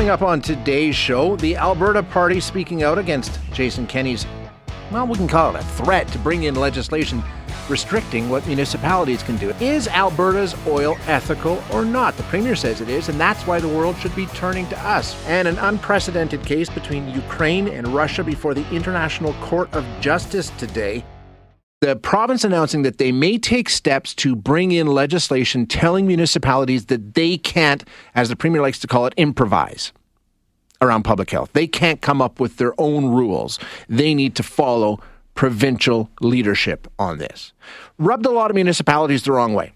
Coming up on today's show, the Alberta Party speaking out against Jason Kenney's, well, we can call it a threat to bring in legislation restricting what municipalities can do. Is Alberta's oil ethical or not? The Premier says it is, and that's why the world should be turning to us. And an unprecedented case between Ukraine and Russia before the International Court of Justice today the province announcing that they may take steps to bring in legislation telling municipalities that they can't, as the premier likes to call it, improvise around public health. They can't come up with their own rules. They need to follow provincial leadership on this. Rubbed a lot of municipalities the wrong way.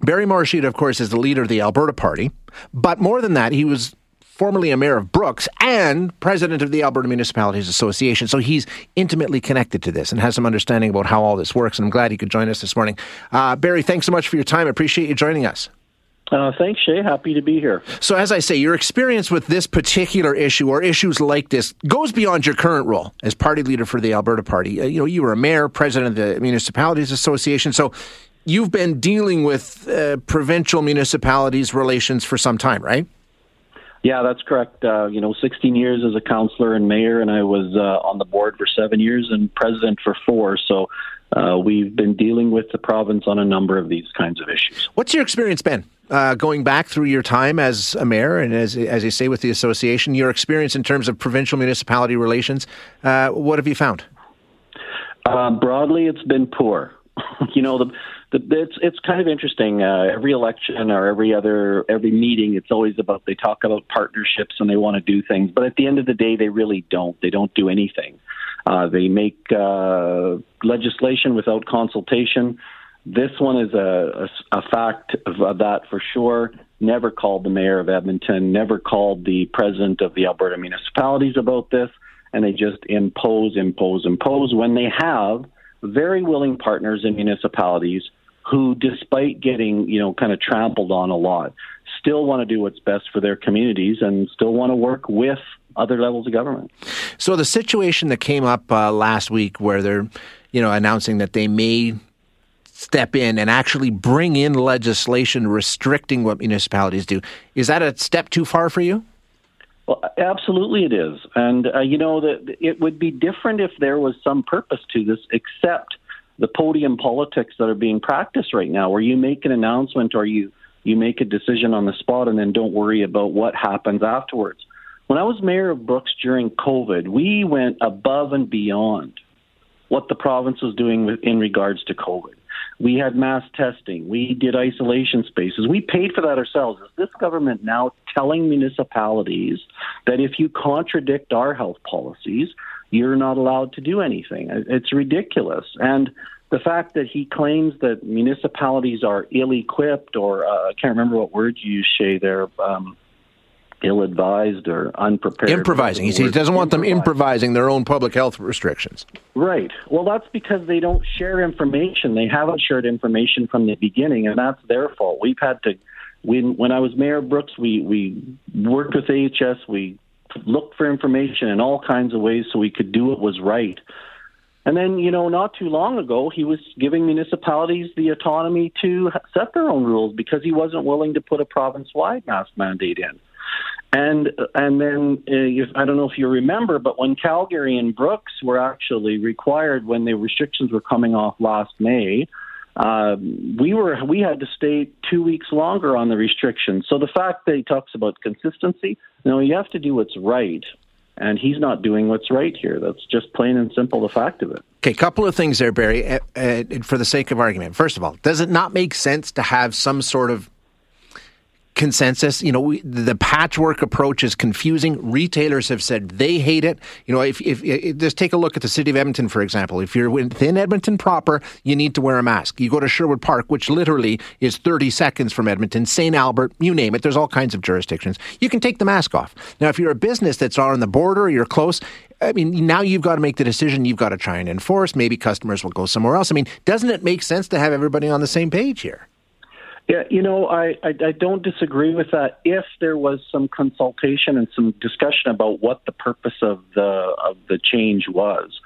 Barry Morishita, of course, is the leader of the Alberta Party, but more than that, he was formerly a mayor of Brooks and president of the Alberta Municipalities Association. So he's intimately connected to this and has some understanding about how all this works. And I'm glad he could join us this morning. Uh, Barry, thanks so much for your time. I appreciate you joining us. Uh, thanks, Shay. Happy to be here. So, as I say, your experience with this particular issue or issues like this goes beyond your current role as party leader for the Alberta Party. Uh, you know, you were a mayor, president of the Municipalities Association, so you've been dealing with uh, provincial municipalities relations for some time, right? Yeah, that's correct. Uh, you know, 16 years as a councillor and mayor, and I was uh, on the board for seven years and president for four. So uh, we've been dealing with the province on a number of these kinds of issues. What's your experience been? Uh, going back through your time as a mayor and as as you say with the association, your experience in terms of provincial municipality relations, uh, what have you found? Uh, broadly, it's been poor. you know, the it's it's kind of interesting. Uh, every election or every other every meeting, it's always about they talk about partnerships and they want to do things, but at the end of the day, they really don't. They don't do anything. Uh, they make uh, legislation without consultation. This one is a, a, a fact of, of that for sure. Never called the mayor of Edmonton. Never called the president of the Alberta municipalities about this, and they just impose, impose, impose when they have very willing partners in municipalities who, despite getting, you know, kind of trampled on a lot, still want to do what's best for their communities and still want to work with other levels of government. So the situation that came up uh, last week where they're, you know, announcing that they may step in and actually bring in legislation restricting what municipalities do, is that a step too far for you? Well, absolutely it is. And, uh, you know, that it would be different if there was some purpose to this, except – the podium politics that are being practiced right now, where you make an announcement or you you make a decision on the spot and then don't worry about what happens afterwards. When I was mayor of Brooks during COVID, we went above and beyond what the province was doing in regards to COVID. We had mass testing. We did isolation spaces. We paid for that ourselves. Is this government now telling municipalities that if you contradict our health policies, you're not allowed to do anything. It's ridiculous. And the fact that he claims that municipalities are ill-equipped, or uh, I can't remember what word you use, Shay, there, um, ill-advised or unprepared. Improvising. He, he doesn't want them improvising their own public health restrictions. Right. Well, that's because they don't share information. They haven't shared information from the beginning, and that's their fault. We've had to. When when I was mayor of Brooks, we we worked with AHS. We looked for information in all kinds of ways so we could do what was right. And then, you know, not too long ago, he was giving municipalities the autonomy to set their own rules because he wasn't willing to put a province-wide mask mandate in. And and then uh, I don't know if you remember, but when Calgary and Brooks were actually required when the restrictions were coming off last May, uh, we were we had to stay two weeks longer on the restrictions. So the fact that he talks about consistency, know, you have to do what's right, and he's not doing what's right here. That's just plain and simple the fact of it. Okay, couple of things there, Barry. Uh, uh, for the sake of argument, first of all, does it not make sense to have some sort of consensus. You know, we, the patchwork approach is confusing. Retailers have said they hate it. You know, if, if, if, just take a look at the city of Edmonton, for example. If you're within Edmonton proper, you need to wear a mask. You go to Sherwood Park, which literally is 30 seconds from Edmonton, St. Albert, you name it. There's all kinds of jurisdictions. You can take the mask off. Now, if you're a business that's on the border, or you're close. I mean, now you've got to make the decision. You've got to try and enforce. Maybe customers will go somewhere else. I mean, doesn't it make sense to have everybody on the same page here? Yeah, you know, I, I, I don't disagree with that. If there was some consultation and some discussion about what the purpose of the of the change was,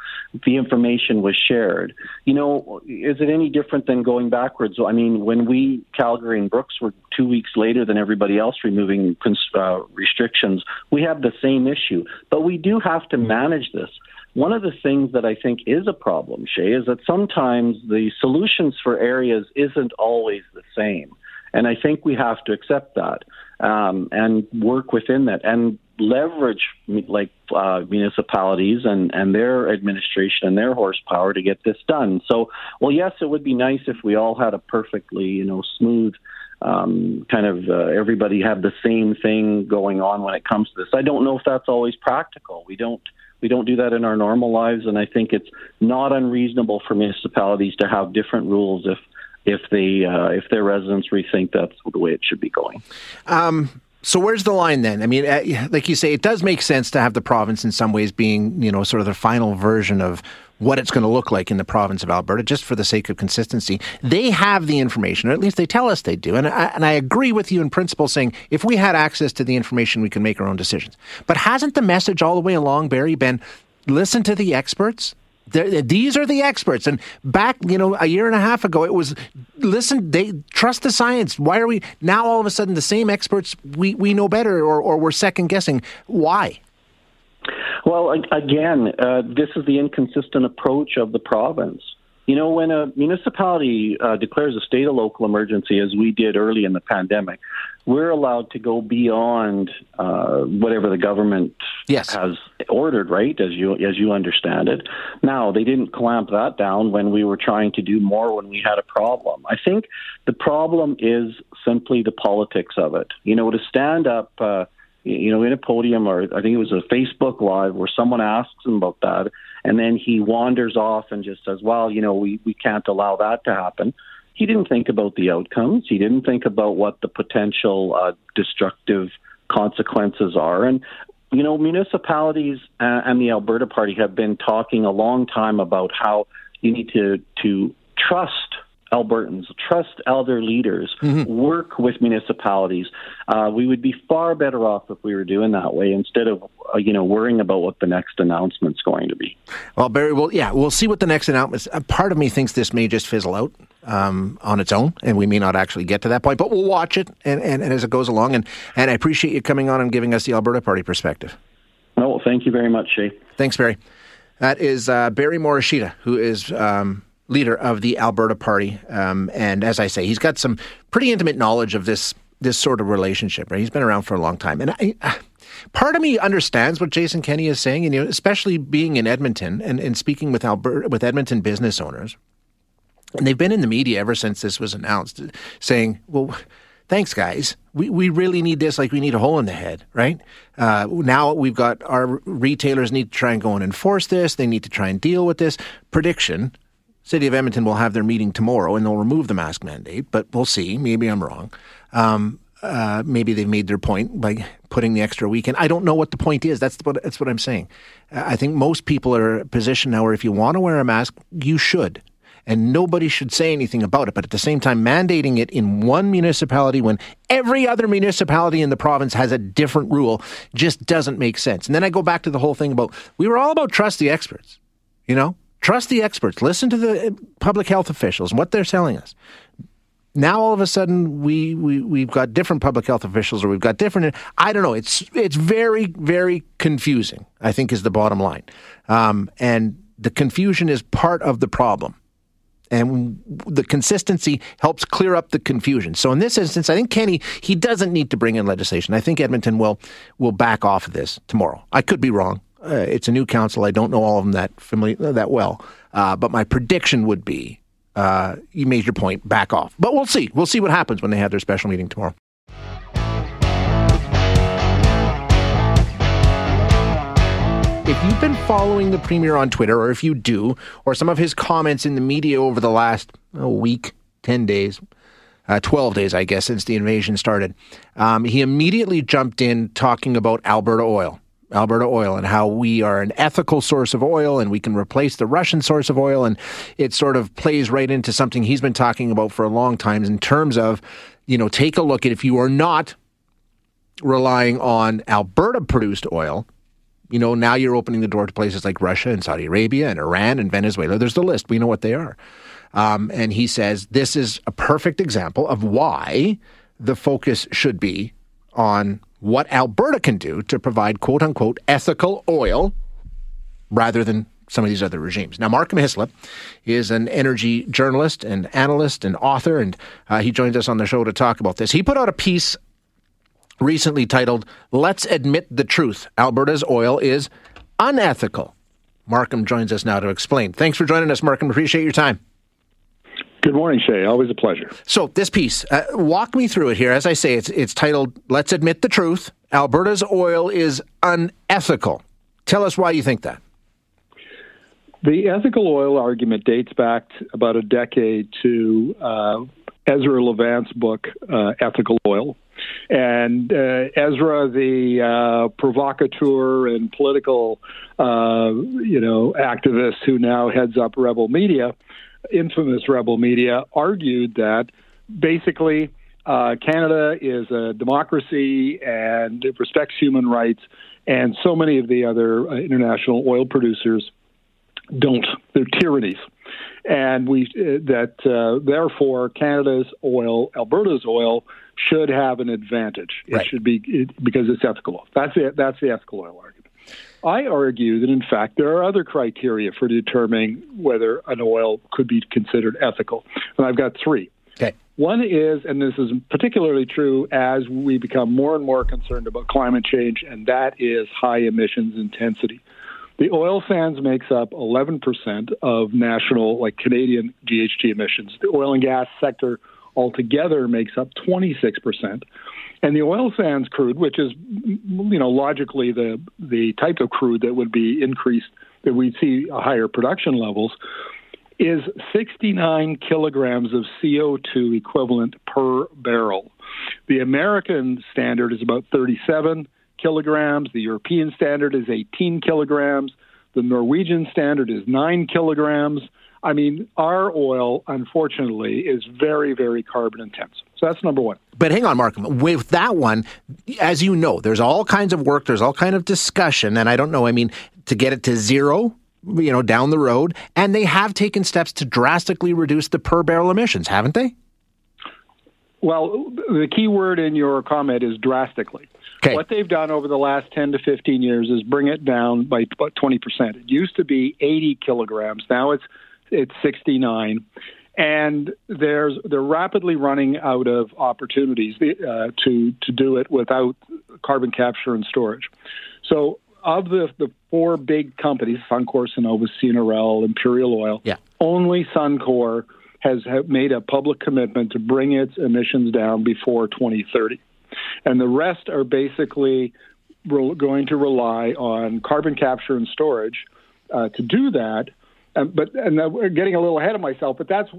the information was shared. You know, is it any different than going backwards? I mean, when we, Calgary and Brooks, were two weeks later than everybody else removing uh, restrictions, we have the same issue. But we do have to manage this. One of the things that I think is a problem, Shay, is that sometimes the solutions for areas isn't always the same. And I think we have to accept that um, and work within that and leverage like uh, municipalities and, and their administration and their horsepower to get this done. So, well, yes, it would be nice if we all had a perfectly, you know, smooth um, kind of uh, everybody have the same thing going on when it comes to this. I don't know if that's always practical. We don't we don't do that in our normal lives, and I think it's not unreasonable for municipalities to have different rules if if they uh, if their residents rethink that's the way it should be going. Um, so where's the line then? I mean, uh, like you say, it does make sense to have the province in some ways being you know sort of the final version of what it's going to look like in the province of Alberta, just for the sake of consistency. They have the information, or at least they tell us they do. And I, and I agree with you in principle, saying if we had access to the information, we can make our own decisions. But hasn't the message all the way along, Barry, been listen to the experts? They're, these are the experts. And back, you know, a year and a half ago, it was listen. They trust the science. Why are we now all of a sudden the same experts? We we know better, or or we're second guessing. Why? Well, again, uh, this is the inconsistent approach of the province. You know, when a municipality uh, declares a state of local emergency, as we did early in the pandemic, we're allowed to go beyond uh, whatever the government yes. has ordered, right? As you as you understand it. Now, they didn't clamp that down when we were trying to do more when we had a problem. I think the problem is simply the politics of it. You know, to stand up. Uh, you know, in a podium, or I think it was a Facebook Live where someone asks him about that, and then he wanders off and just says, "Well, you know, we we can't allow that to happen." He didn't think about the outcomes. He didn't think about what the potential uh, destructive consequences are, and you know, municipalities and the Alberta Party have been talking a long time about how you need to to trust Albertans, trust elder leaders, mm-hmm. work with municipalities. Uh, we would be far better off if we were doing that way instead of uh, you know worrying about what the next announcement's going to be. Well, Barry, well, yeah, we'll see what the next announcement. Uh, part of me thinks this may just fizzle out um, on its own, and we may not actually get to that point, but we'll watch it and, and, and as it goes along. And and I appreciate you coming on and giving us the Alberta Party perspective. Oh, well, thank you very much, Shay. Thanks, Barry. That is uh, Barry Morishita, who is. Um, leader of the Alberta Party. Um, and as I say, he's got some pretty intimate knowledge of this this sort of relationship. Right, he's been around for a long time, and I, uh, part of me understands what Jason Kenney is saying. And you know, especially being in Edmonton and, and speaking with Alberta with Edmonton business owners, and they've been in the media ever since this was announced, saying, "Well." Thanks, guys. We, we really need this like we need a hole in the head, right? Uh, now we've got our retailers need to try and go and enforce this. They need to try and deal with this. Prediction City of Edmonton will have their meeting tomorrow and they'll remove the mask mandate, but we'll see. Maybe I'm wrong. Um, uh, maybe they've made their point by putting the extra weekend. I don't know what the point is. That's what that's what I'm saying. I think most people are positioned now where if you want to wear a mask, you should, and nobody should say anything about it. But at the same time, mandating it in one municipality when every other municipality in the province has a different rule just doesn't make sense. And then I go back to the whole thing about we were all about trust the experts. You know, Trust the experts. Listen to the uh, public health officials and what they're telling us. Now all of a sudden we, we we've got different public health officials or we've got different I don't know it's it's very very confusing I think is the bottom line um, and the confusion is part of the problem and the consistency helps clear up the confusion. So in this instance, I think Kenney he doesn't need to bring in legislation. I think Edmonton will will back off of this tomorrow. I could be wrong. Uh, it's a new council. I don't know all of them that familiar that well, uh, but my prediction would be uh, you made your point. Back off, but we'll see. We'll see what happens when they have their special meeting tomorrow. If you've been following the premier on Twitter, or if you do, or some of his comments in the media over the last oh, week, ten days. Uh, 12 days, I guess, since the invasion started. Um, he immediately jumped in talking about Alberta oil Alberta Oil and how we are an ethical source of oil and we can replace the Russian source of oil. And it sort of plays right into something he's been talking about for a long time in terms of, you know, take a look at if you are not relying on Alberta produced oil, You know, now you're opening the door to places like Russia and Saudi Arabia and Iran and Venezuela. There's the list. We know what they are. Um, and he says this is a perfect example of why the focus should be on what Alberta can do to provide quote unquote ethical oil rather than some of these other regimes. Now, Markham Hislop is an energy journalist and analyst and author, and uh, he joins us on the show to talk about this. He put out a piece recently titled, Let's Admit the Truth Alberta's Oil is Unethical. Markham joins us now to explain. Thanks for joining us, Markham. Appreciate your time. Good morning, Shay. Always a pleasure. So, this piece, uh, walk me through it here. As I say, it's, it's titled, Let's Admit the Truth Alberta's Oil is Unethical. Tell us why you think that. The ethical oil argument dates back about a decade to uh, Ezra Levant's book, uh, Ethical Oil. And uh, Ezra, the uh, provocateur and political, uh, you know, activist who now heads up Rebel Media, infamous Rebel Media, argued that basically uh, Canada is a democracy and it respects human rights, and so many of the other uh, international oil producers don't. They're tyrannies. And we uh, that uh, therefore Canada's oil, Alberta's oil, should have an advantage. It right. should be it, because it's ethical. That's it. That's the ethical oil argument. I argue that, in fact, there are other criteria for determining whether an oil could be considered ethical. And I've got three. Okay. One is, and this is particularly true as we become more and more concerned about climate change, and that is high emissions intensity. The oil sands makes up 11% of national, like Canadian GHG emissions. The oil and gas sector altogether makes up 26%. And the oil sands crude, which is, you know, logically the the type of crude that would be increased, that we'd see higher production levels, is 69 kilograms of CO2 equivalent per barrel. The American standard is about 37 kilograms. The European standard is 18 kilograms. The Norwegian standard is 9 kilograms. I mean, our oil, unfortunately, is very, very carbon intensive. So that's number one. But hang on, Mark. With that one, as you know, there's all kinds of work, there's all kind of discussion, and I don't know. I mean, to get it to zero, you know, down the road, and they have taken steps to drastically reduce the per barrel emissions, haven't they? Well, the key word in your comment is drastically. Okay. What they've done over the last 10 to 15 years is bring it down by about 20%. It used to be 80 kilograms. Now it's it's 69 and there's they're rapidly running out of opportunities uh, to to do it without carbon capture and storage. So of the the four big companies, Suncor, Cenovus, CNRL, Imperial Oil, yeah. only Suncor has made a public commitment to bring its emissions down before 2030, and the rest are basically going to rely on carbon capture and storage uh, to do that um, but and we're getting a little ahead of myself, but that's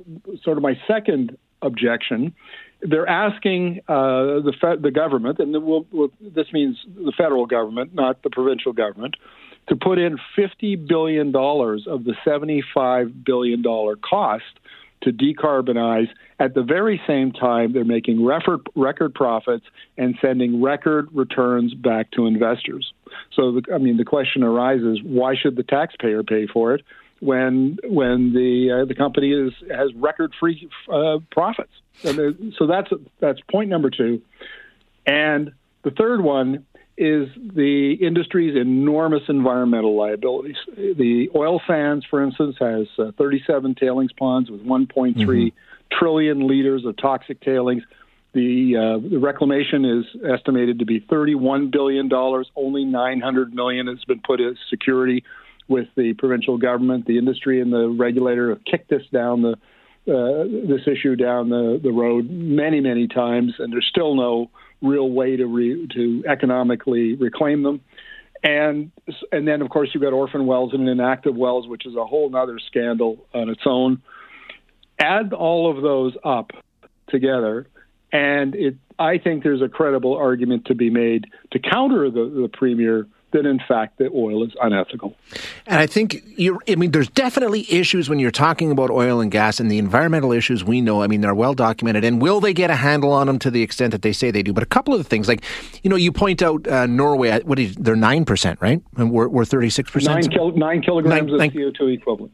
sort of my second objection. They're asking uh, the fe- the government, and we'll, we'll, this means the federal government, not the provincial government, to put in fifty billion dollars of the seventy-five billion dollar cost to decarbonize. At the very same time, they're making record record profits and sending record returns back to investors. So, the, I mean, the question arises: Why should the taxpayer pay for it? When when the uh, the company is has record free uh, profits. so that's that's point number two, and the third one is the industry's enormous environmental liabilities. The oil sands, for instance, has uh, 37 tailings ponds with 1.3 mm-hmm. trillion liters of toxic tailings. The, uh, the reclamation is estimated to be 31 billion dollars. Only 900 million has been put as security with the provincial government, the industry, and the regulator have kicked this down the uh, this issue down the, the road many many times, and there's still no real way to re, to economically reclaim them. And and then of course you've got orphan wells and inactive wells, which is a whole other scandal on its own. Add all of those up together, and it I think there's a credible argument to be made to counter the, the premier that in fact the oil is unethical. And I think you I mean there's definitely issues when you're talking about oil and gas and the environmental issues we know. I mean they're well documented and will they get a handle on them to the extent that they say they do? But a couple of the things like you know you point out uh, Norway what is they're 9%, right? And we're we're 36%. 9, kil- 9 kilograms nine, of nine, CO2 equivalent.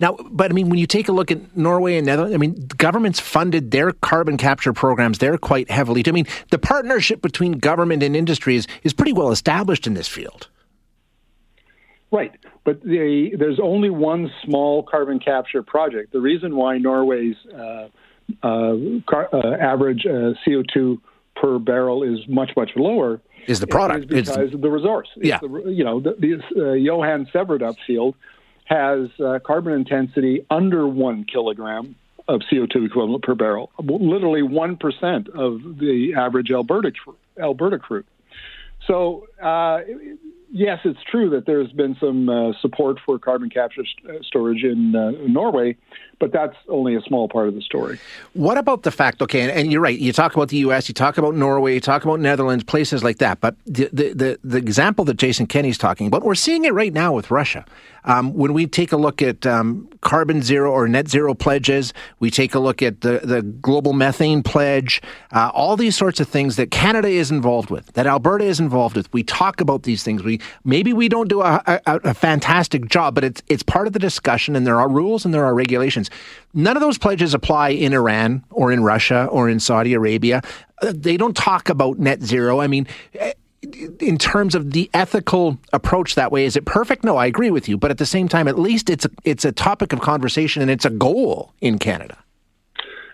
Now, but I mean, when you take a look at Norway and Netherlands, I mean, governments funded their carbon capture programs there quite heavily. I mean, the partnership between government and industry is, is pretty well established in this field. Right, but the, there's only one small carbon capture project. The reason why Norway's uh, uh, car, uh, average uh, CO2 per barrel is much much lower is the product is because it's, of the resource. Yeah, the, you know, the, the uh, Johan Sverdrup field has uh, carbon intensity under one kilogram of CO2 equivalent per barrel, literally 1% of the average Alberta, Alberta crude. So, uh, yes, it's true that there's been some uh, support for carbon capture st- uh, storage in uh, Norway, but that's only a small part of the story. What about the fact, okay, and, and, you're right, you talk about the U.S., you talk about Norway, you talk about Netherlands, places like that, but the, the, the, the example that Jason Kenney's talking about, we're seeing it right now with Russia. Um, when we take a look at um, carbon zero or net zero pledges, we take a look at the, the global methane pledge, uh, all these sorts of things that Canada is involved with, that Alberta is involved with. We talk about these things. We maybe we don't do a, a, a fantastic job, but it's it's part of the discussion, and there are rules and there are regulations. None of those pledges apply in Iran or in Russia or in Saudi Arabia. Uh, they don't talk about net zero. I mean in terms of the ethical approach that way is it perfect? No i agree with you. But at the same time at least it's a, it's a topic of conversation and it's a goal in canada.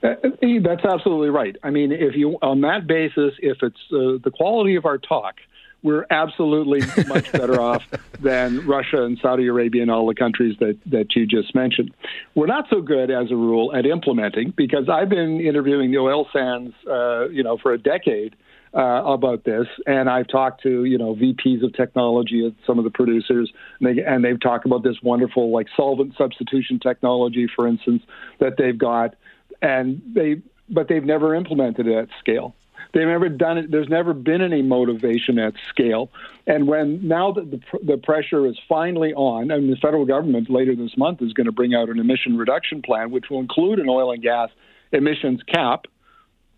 Uh, that's absolutely right. I mean if you on that basis if it's uh, the quality of our talk we're absolutely much better off than Russia and Saudi Arabia and all the countries that, that you just mentioned. We're not so good, as a rule, at implementing because I've been interviewing the oil sands, uh, you know, for a decade, uh, about this, and I've talked to you know VPs of technology at some of the producers, and, they, and they've talked about this wonderful like solvent substitution technology, for instance, that they've got, and they but they've never implemented it at scale. They've never done it. There's never been any motivation at scale. And when now that the, the pressure is finally on, and the federal government later this month is going to bring out an emission reduction plan, which will include an oil and gas emissions cap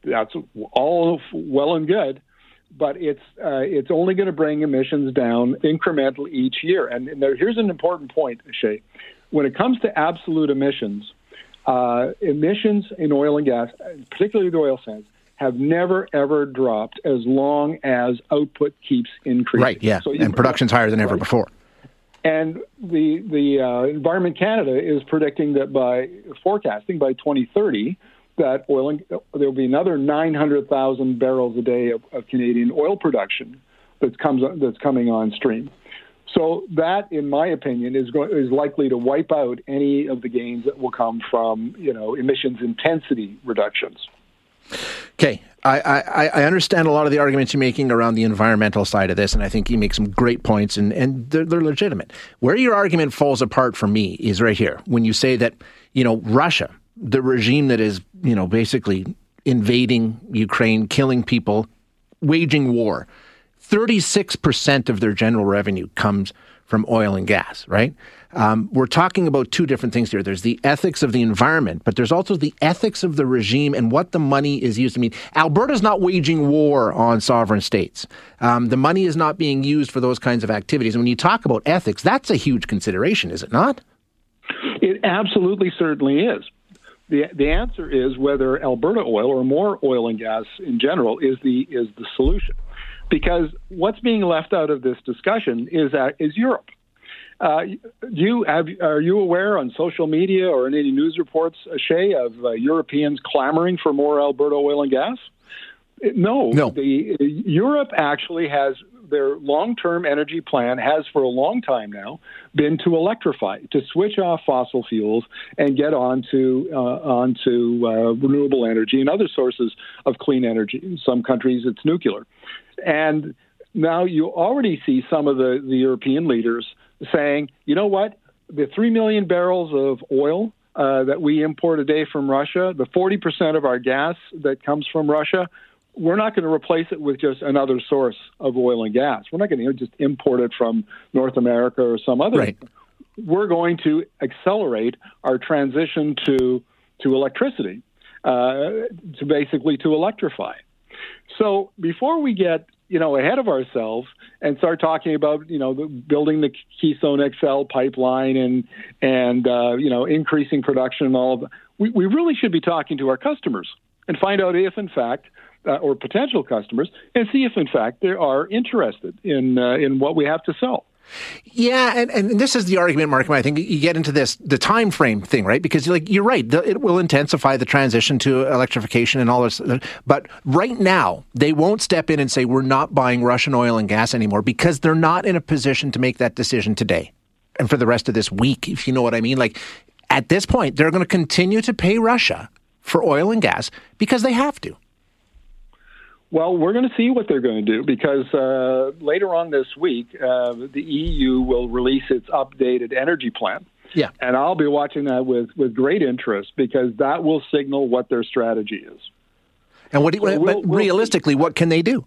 that's all well and good, but it's uh, it's only going to bring emissions down incrementally each year. And, and there, here's an important point, Shay. When it comes to absolute emissions, uh, emissions in oil and gas, particularly the oil sands, have never ever dropped as long as output keeps increasing. Right. Yeah. So and production's higher than ever right. before. And the the uh, Environment Canada is predicting that by forecasting by 2030 that oil and there will be another 900,000 barrels a day of, of Canadian oil production that comes that's coming on stream. So that, in my opinion, is going, is likely to wipe out any of the gains that will come from you know emissions intensity reductions. Okay, I, I, I, understand a lot of the arguments you're making around the environmental side of this, and I think you make some great points, and, and they're, they're legitimate. Where your argument falls apart for me is right here when you say that you know Russia the regime that is, you know, basically invading Ukraine, killing people, waging war. 36% of their general revenue comes from oil and gas, right? Um, we're talking about two different things here. There's the ethics of the environment, but there's also the ethics of the regime and what the money is used to mean. Alberta's not waging war on sovereign states. Um, the money is not being used for those kinds of activities. And when you talk about ethics, that's a huge consideration, is it not? It absolutely certainly is the the answer is whether Alberta oil or more oil and gas in general is the is the solution, because what's being left out of this discussion is that is Europe. Uh, you have are you aware on social media or in any news reports, Shay, of uh, Europeans clamoring for more Alberta oil and gas? No, no. The, Europe actually has their long-term energy plan has for a long time now been to electrify, to switch off fossil fuels and get onto uh, onto uh, renewable energy and other sources of clean energy. In some countries, it's nuclear, and now you already see some of the, the European leaders saying, you know what, the three million barrels of oil uh, that we import a day from Russia, the 40% of our gas that comes from Russia, we're not going to replace it with just another source of oil and gas. We're not going to just import it from North America or some other. Right. We're going to accelerate our transition to to electricity, uh, to basically to electrify. So before we get you know ahead of ourselves and start talking about you know the, building the Keystone XL pipeline and and uh, you know increasing production and all of that, we, we really should be talking to our customers and find out if in fact uh, or potential customers and see if in fact they are interested in uh, in what we have to sell. Yeah, and, and this is the argument, Mark. I think you get into this the time frame thing, right? Because like you're right, the, it will intensify the transition to electrification and all this. But right now, they won't step in and say we're not buying Russian oil and gas anymore because they're not in a position to make that decision today and for the rest of this week, if you know what I mean. Like at this point, they're going to continue to pay Russia for oil and gas because they have to. Well, we're going to see what they're going to do because uh, later on this week, uh, the EU will release its updated energy plan. Yeah. And I'll be watching that with, with great interest because that will signal what their strategy is. And what? Do you, so we'll, but we'll realistically, what can they do?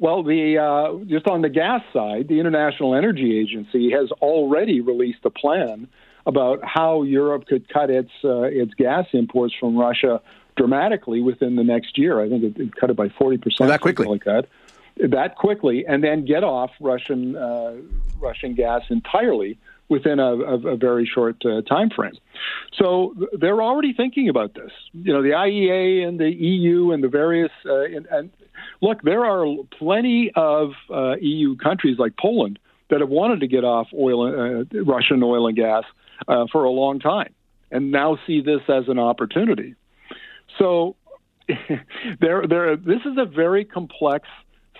Well, the uh, just on the gas side, the International Energy Agency has already released a plan about how Europe could cut its uh, its gas imports from Russia dramatically within the next year. I think it, it cut it by forty percent. That quickly, like that, that quickly, and then get off Russian uh, Russian gas entirely within a, a, a very short uh, time frame. So they're already thinking about this. You know, the IEA and the EU and the various uh, and, and look, there are plenty of uh, EU countries like Poland that have wanted to get off oil, uh, Russian oil and gas uh, for a long time, and now see this as an opportunity. So there, there. This is a very complex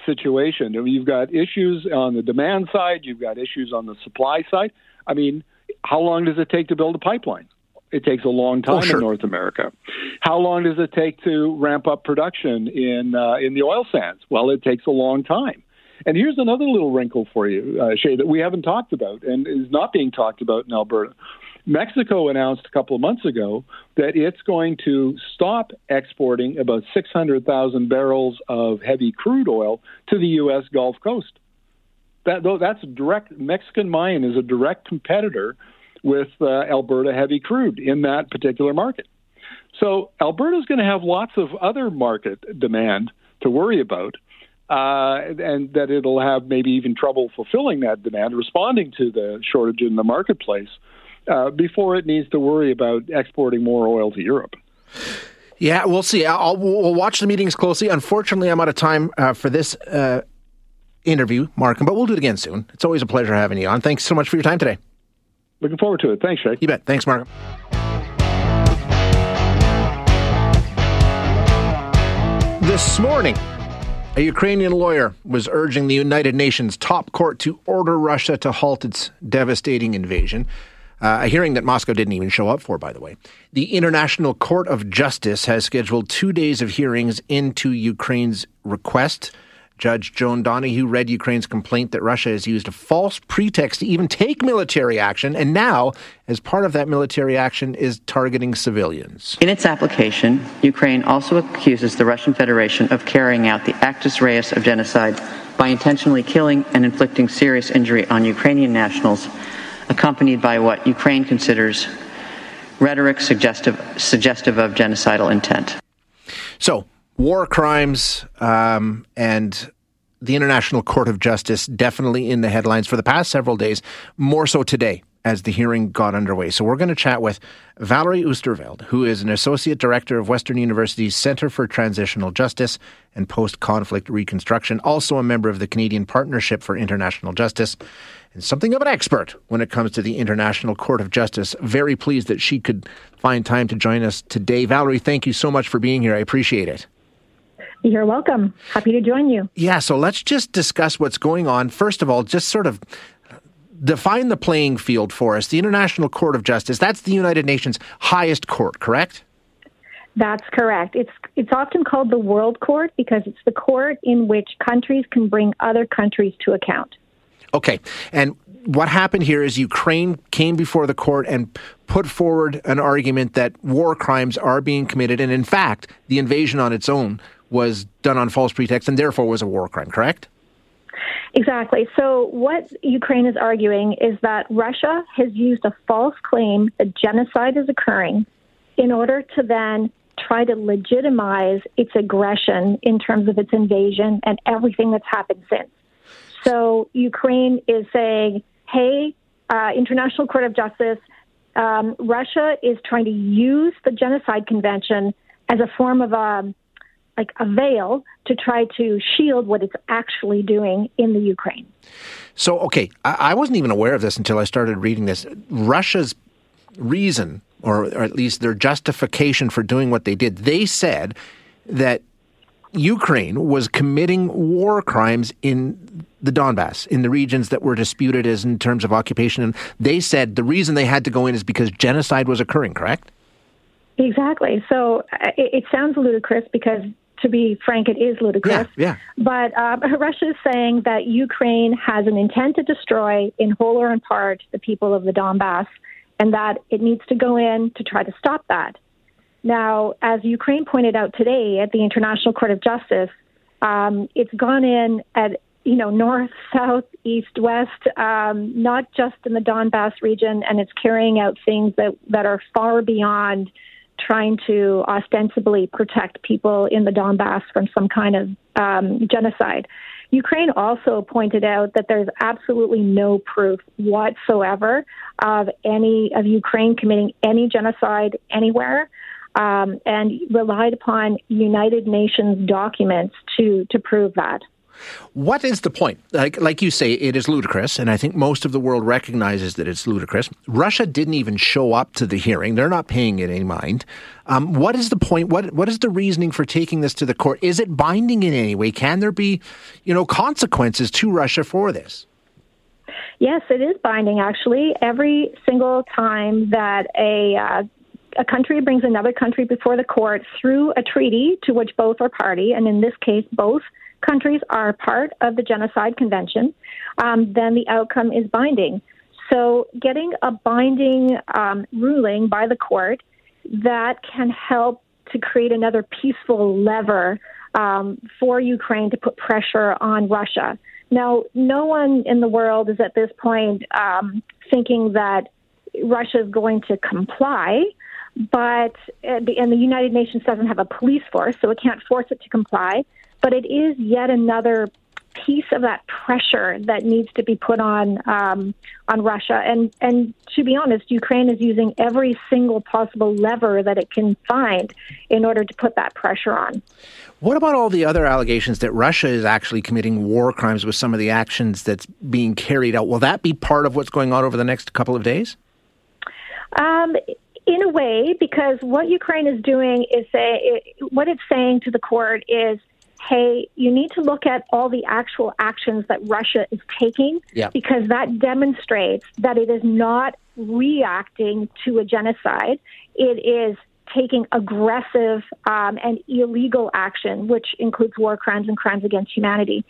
situation. You've got issues on the demand side. You've got issues on the supply side. I mean, how long does it take to build a pipeline? It takes a long time oh, sure. in North America. How long does it take to ramp up production in uh, in the oil sands? Well, it takes a long time. And here's another little wrinkle for you, uh, Shay, that we haven't talked about and is not being talked about in Alberta. Mexico announced a couple of months ago that it's going to stop exporting about 600,000 barrels of heavy crude oil to the U.S. Gulf Coast. That, that's direct. Mexican Maya is a direct competitor with uh, Alberta heavy crude in that particular market. So Alberta is going to have lots of other market demand to worry about. Uh, and that it'll have maybe even trouble fulfilling that demand, responding to the shortage in the marketplace uh, before it needs to worry about exporting more oil to Europe. Yeah, we'll see. I'll, we'll watch the meetings closely. Unfortunately, I'm out of time uh, for this uh, interview, Markham, but we'll do it again soon. It's always a pleasure having you on. Thanks so much for your time today. Looking forward to it. Thanks, Shay. You bet. Thanks, Markham. This morning, a Ukrainian lawyer was urging the United Nations top court to order Russia to halt its devastating invasion. Uh, a hearing that Moscow didn't even show up for, by the way. The International Court of Justice has scheduled two days of hearings into Ukraine's request. Judge Joan Donoghue read Ukraine's complaint that Russia has used a false pretext to even take military action, and now, as part of that military action, is targeting civilians. In its application, Ukraine also accuses the Russian Federation of carrying out the actus reus of genocide by intentionally killing and inflicting serious injury on Ukrainian nationals accompanied by what Ukraine considers rhetoric suggestive, suggestive of genocidal intent. So, war crimes um, and the International Court of Justice definitely in the headlines for the past several days, more so today as the hearing got underway. So we're going to chat with Valerie Oosterveld, who is an associate director of Western University's Center for Transitional Justice and Post Conflict Reconstruction, also a member of the Canadian Partnership for International Justice, and something of an expert when it comes to the International Court of Justice. Very pleased that she could find time to join us today. Valerie, thank you so much for being here. I appreciate it. You're welcome. Happy to join you. Yeah, so let's just discuss what's going on. First of all, just sort of define the playing field for us. The International Court of Justice, that's the United Nations highest court, correct? That's correct. It's it's often called the World Court because it's the court in which countries can bring other countries to account. Okay. And what happened here is Ukraine came before the court and put forward an argument that war crimes are being committed. And in fact, the invasion on its own was done on false pretext and therefore was a war crime, correct? Exactly. So, what Ukraine is arguing is that Russia has used a false claim that genocide is occurring in order to then try to legitimize its aggression in terms of its invasion and everything that's happened since. So, Ukraine is saying, hey, uh, International Court of Justice, um, Russia is trying to use the Genocide Convention as a form of a um, like a veil to try to shield what it's actually doing in the Ukraine. So, okay, I, I wasn't even aware of this until I started reading this. Russia's reason, or, or at least their justification for doing what they did, they said that Ukraine was committing war crimes in the Donbass, in the regions that were disputed as in terms of occupation. And they said the reason they had to go in is because genocide was occurring, correct? Exactly. So uh, it, it sounds ludicrous because to be frank, it is ludicrous. Yeah, yeah. But uh, Russia is saying that Ukraine has an intent to destroy, in whole or in part, the people of the Donbass, and that it needs to go in to try to stop that. Now, as Ukraine pointed out today at the International Court of Justice, um, it's gone in at you know north, south, east, west, um, not just in the Donbass region, and it's carrying out things that that are far beyond trying to ostensibly protect people in the Donbass from some kind of um, genocide. Ukraine also pointed out that there's absolutely no proof whatsoever of any of Ukraine committing any genocide anywhere, um, and relied upon United Nations documents to to prove that. What is the point? Like, like you say, it is ludicrous, and I think most of the world recognizes that it's ludicrous. Russia didn't even show up to the hearing; they're not paying it any mind. Um, what is the point? What What is the reasoning for taking this to the court? Is it binding in any way? Can there be, you know, consequences to Russia for this? Yes, it is binding. Actually, every single time that a uh, a country brings another country before the court through a treaty to which both are party, and in this case, both countries are part of the Genocide Convention, um, then the outcome is binding. So, getting a binding um, ruling by the court that can help to create another peaceful lever um, for Ukraine to put pressure on Russia. Now, no one in the world is at this point um, thinking that Russia is going to comply, but uh, and the United Nations doesn't have a police force, so it can't force it to comply but it is yet another piece of that pressure that needs to be put on um, on Russia. And and to be honest, Ukraine is using every single possible lever that it can find in order to put that pressure on. What about all the other allegations that Russia is actually committing war crimes with some of the actions that's being carried out? Will that be part of what's going on over the next couple of days? Um, in a way, because what Ukraine is doing is say, what it's saying to the court is hey, you need to look at all the actual actions that Russia is taking yeah. because that demonstrates that it is not reacting to a genocide. It is taking aggressive um, and illegal action, which includes war crimes and crimes against humanity.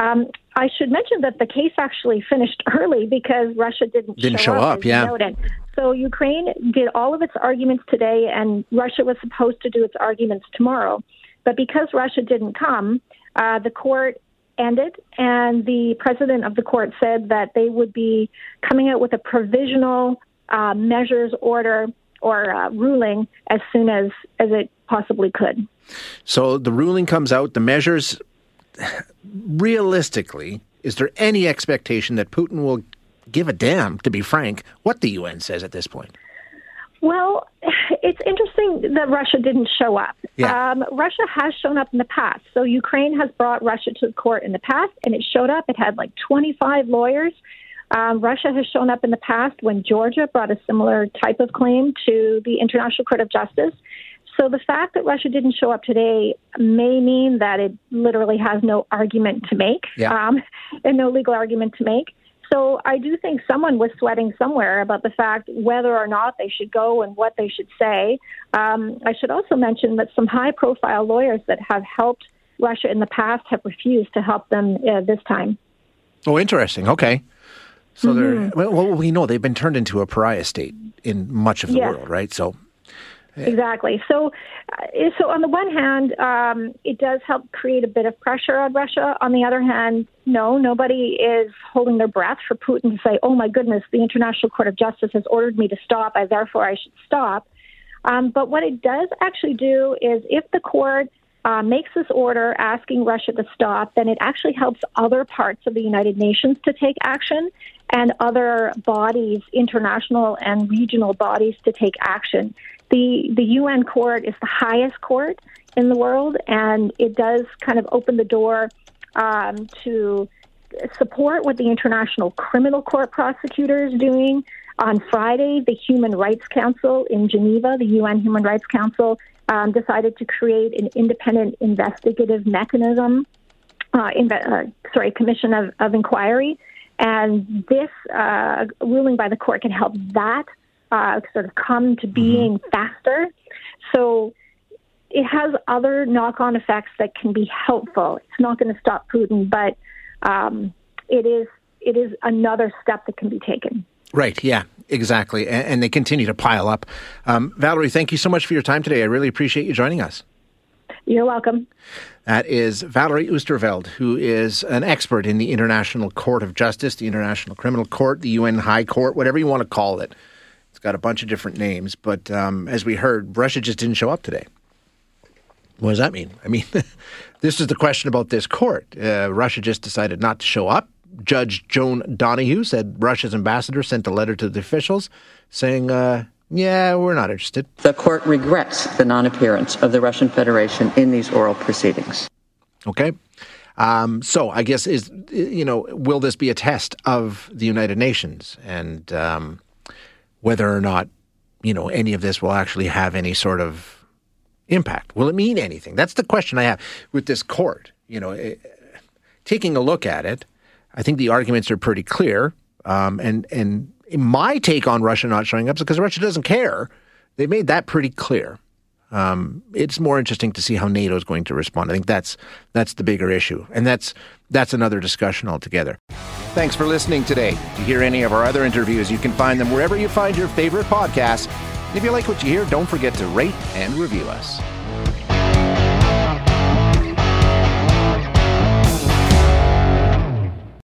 Um, I should mention that the case actually finished early because Russia didn't, didn't show, show up. up yeah. Noted. So Ukraine did all of its arguments today, and Russia was supposed to do its arguments tomorrow. But because Russia didn't come, uh, the court ended, and the president of the court said that they would be coming out with a provisional uh, measures order or uh, ruling as soon as, as it possibly could. So the ruling comes out, the measures, realistically, is there any expectation that Putin will give a damn, to be frank, what the UN says at this point? Well, it's interesting that Russia didn't show up. Yeah. Um, Russia has shown up in the past. So Ukraine has brought Russia to the court in the past, and it showed up. It had like 25 lawyers. Um, Russia has shown up in the past when Georgia brought a similar type of claim to the International Court of Justice. So the fact that Russia didn't show up today may mean that it literally has no argument to make yeah. um, and no legal argument to make. So I do think someone was sweating somewhere about the fact whether or not they should go and what they should say. Um, I should also mention that some high profile lawyers that have helped Russia in the past have refused to help them uh, this time. Oh, interesting. Okay. So mm-hmm. they're well, we know they've been turned into a pariah state in much of the yes. world, right? So Exactly. So, uh, so on the one hand, um, it does help create a bit of pressure on Russia. On the other hand, no, nobody is holding their breath for Putin to say, "Oh my goodness, the International Court of Justice has ordered me to stop. I therefore I should stop." Um, but what it does actually do is, if the court uh, makes this order asking Russia to stop, then it actually helps other parts of the United Nations to take action and other bodies, international and regional bodies, to take action the the UN court is the highest court in the world, and it does kind of open the door um, to support what the International Criminal Court prosecutor is doing. On Friday, the Human Rights Council in Geneva, the UN Human Rights Council, um, decided to create an independent investigative mechanism, uh, uh, sorry, commission of, of inquiry. And this uh, ruling by the court can help that uh, sort of come to mm-hmm. being mm-hmm. faster. So it has other knock on effects that can be helpful. It's not going to stop Putin, but um, it is it is another step that can be taken. Right. Yeah. Exactly. And, and they continue to pile up. Um, Valerie, thank you so much for your time today. I really appreciate you joining us. You're welcome. That is Valerie Oosterveld, who is an expert in the International Court of Justice, the International Criminal Court, the UN High Court, whatever you want to call it got a bunch of different names, but um, as we heard, Russia just didn't show up today. What does that mean? I mean, this is the question about this court. Uh, Russia just decided not to show up. Judge Joan Donoghue said Russia's ambassador sent a letter to the officials saying, uh, yeah, we're not interested. The court regrets the non appearance of the Russian Federation in these oral proceedings. Okay. Um, so I guess is you know will this be a test of the United Nations and um, whether or not you know any of this will actually have any sort of impact. Will it mean anything? That's the question I have with this court. You know, it, eh, taking a look at it, I think the arguments are pretty clear. Um, and and my take on Russia not showing up is because Russia doesn't care. They made that pretty clear. Um, it's more interesting to see how NATO is going to respond. I think that's that's the bigger issue, and that's that's another discussion altogether. Thanks for listening today. To hear any of our other interviews, you can find them wherever you find your favorite podcasts. If you like what you hear, don't forget to rate and review us.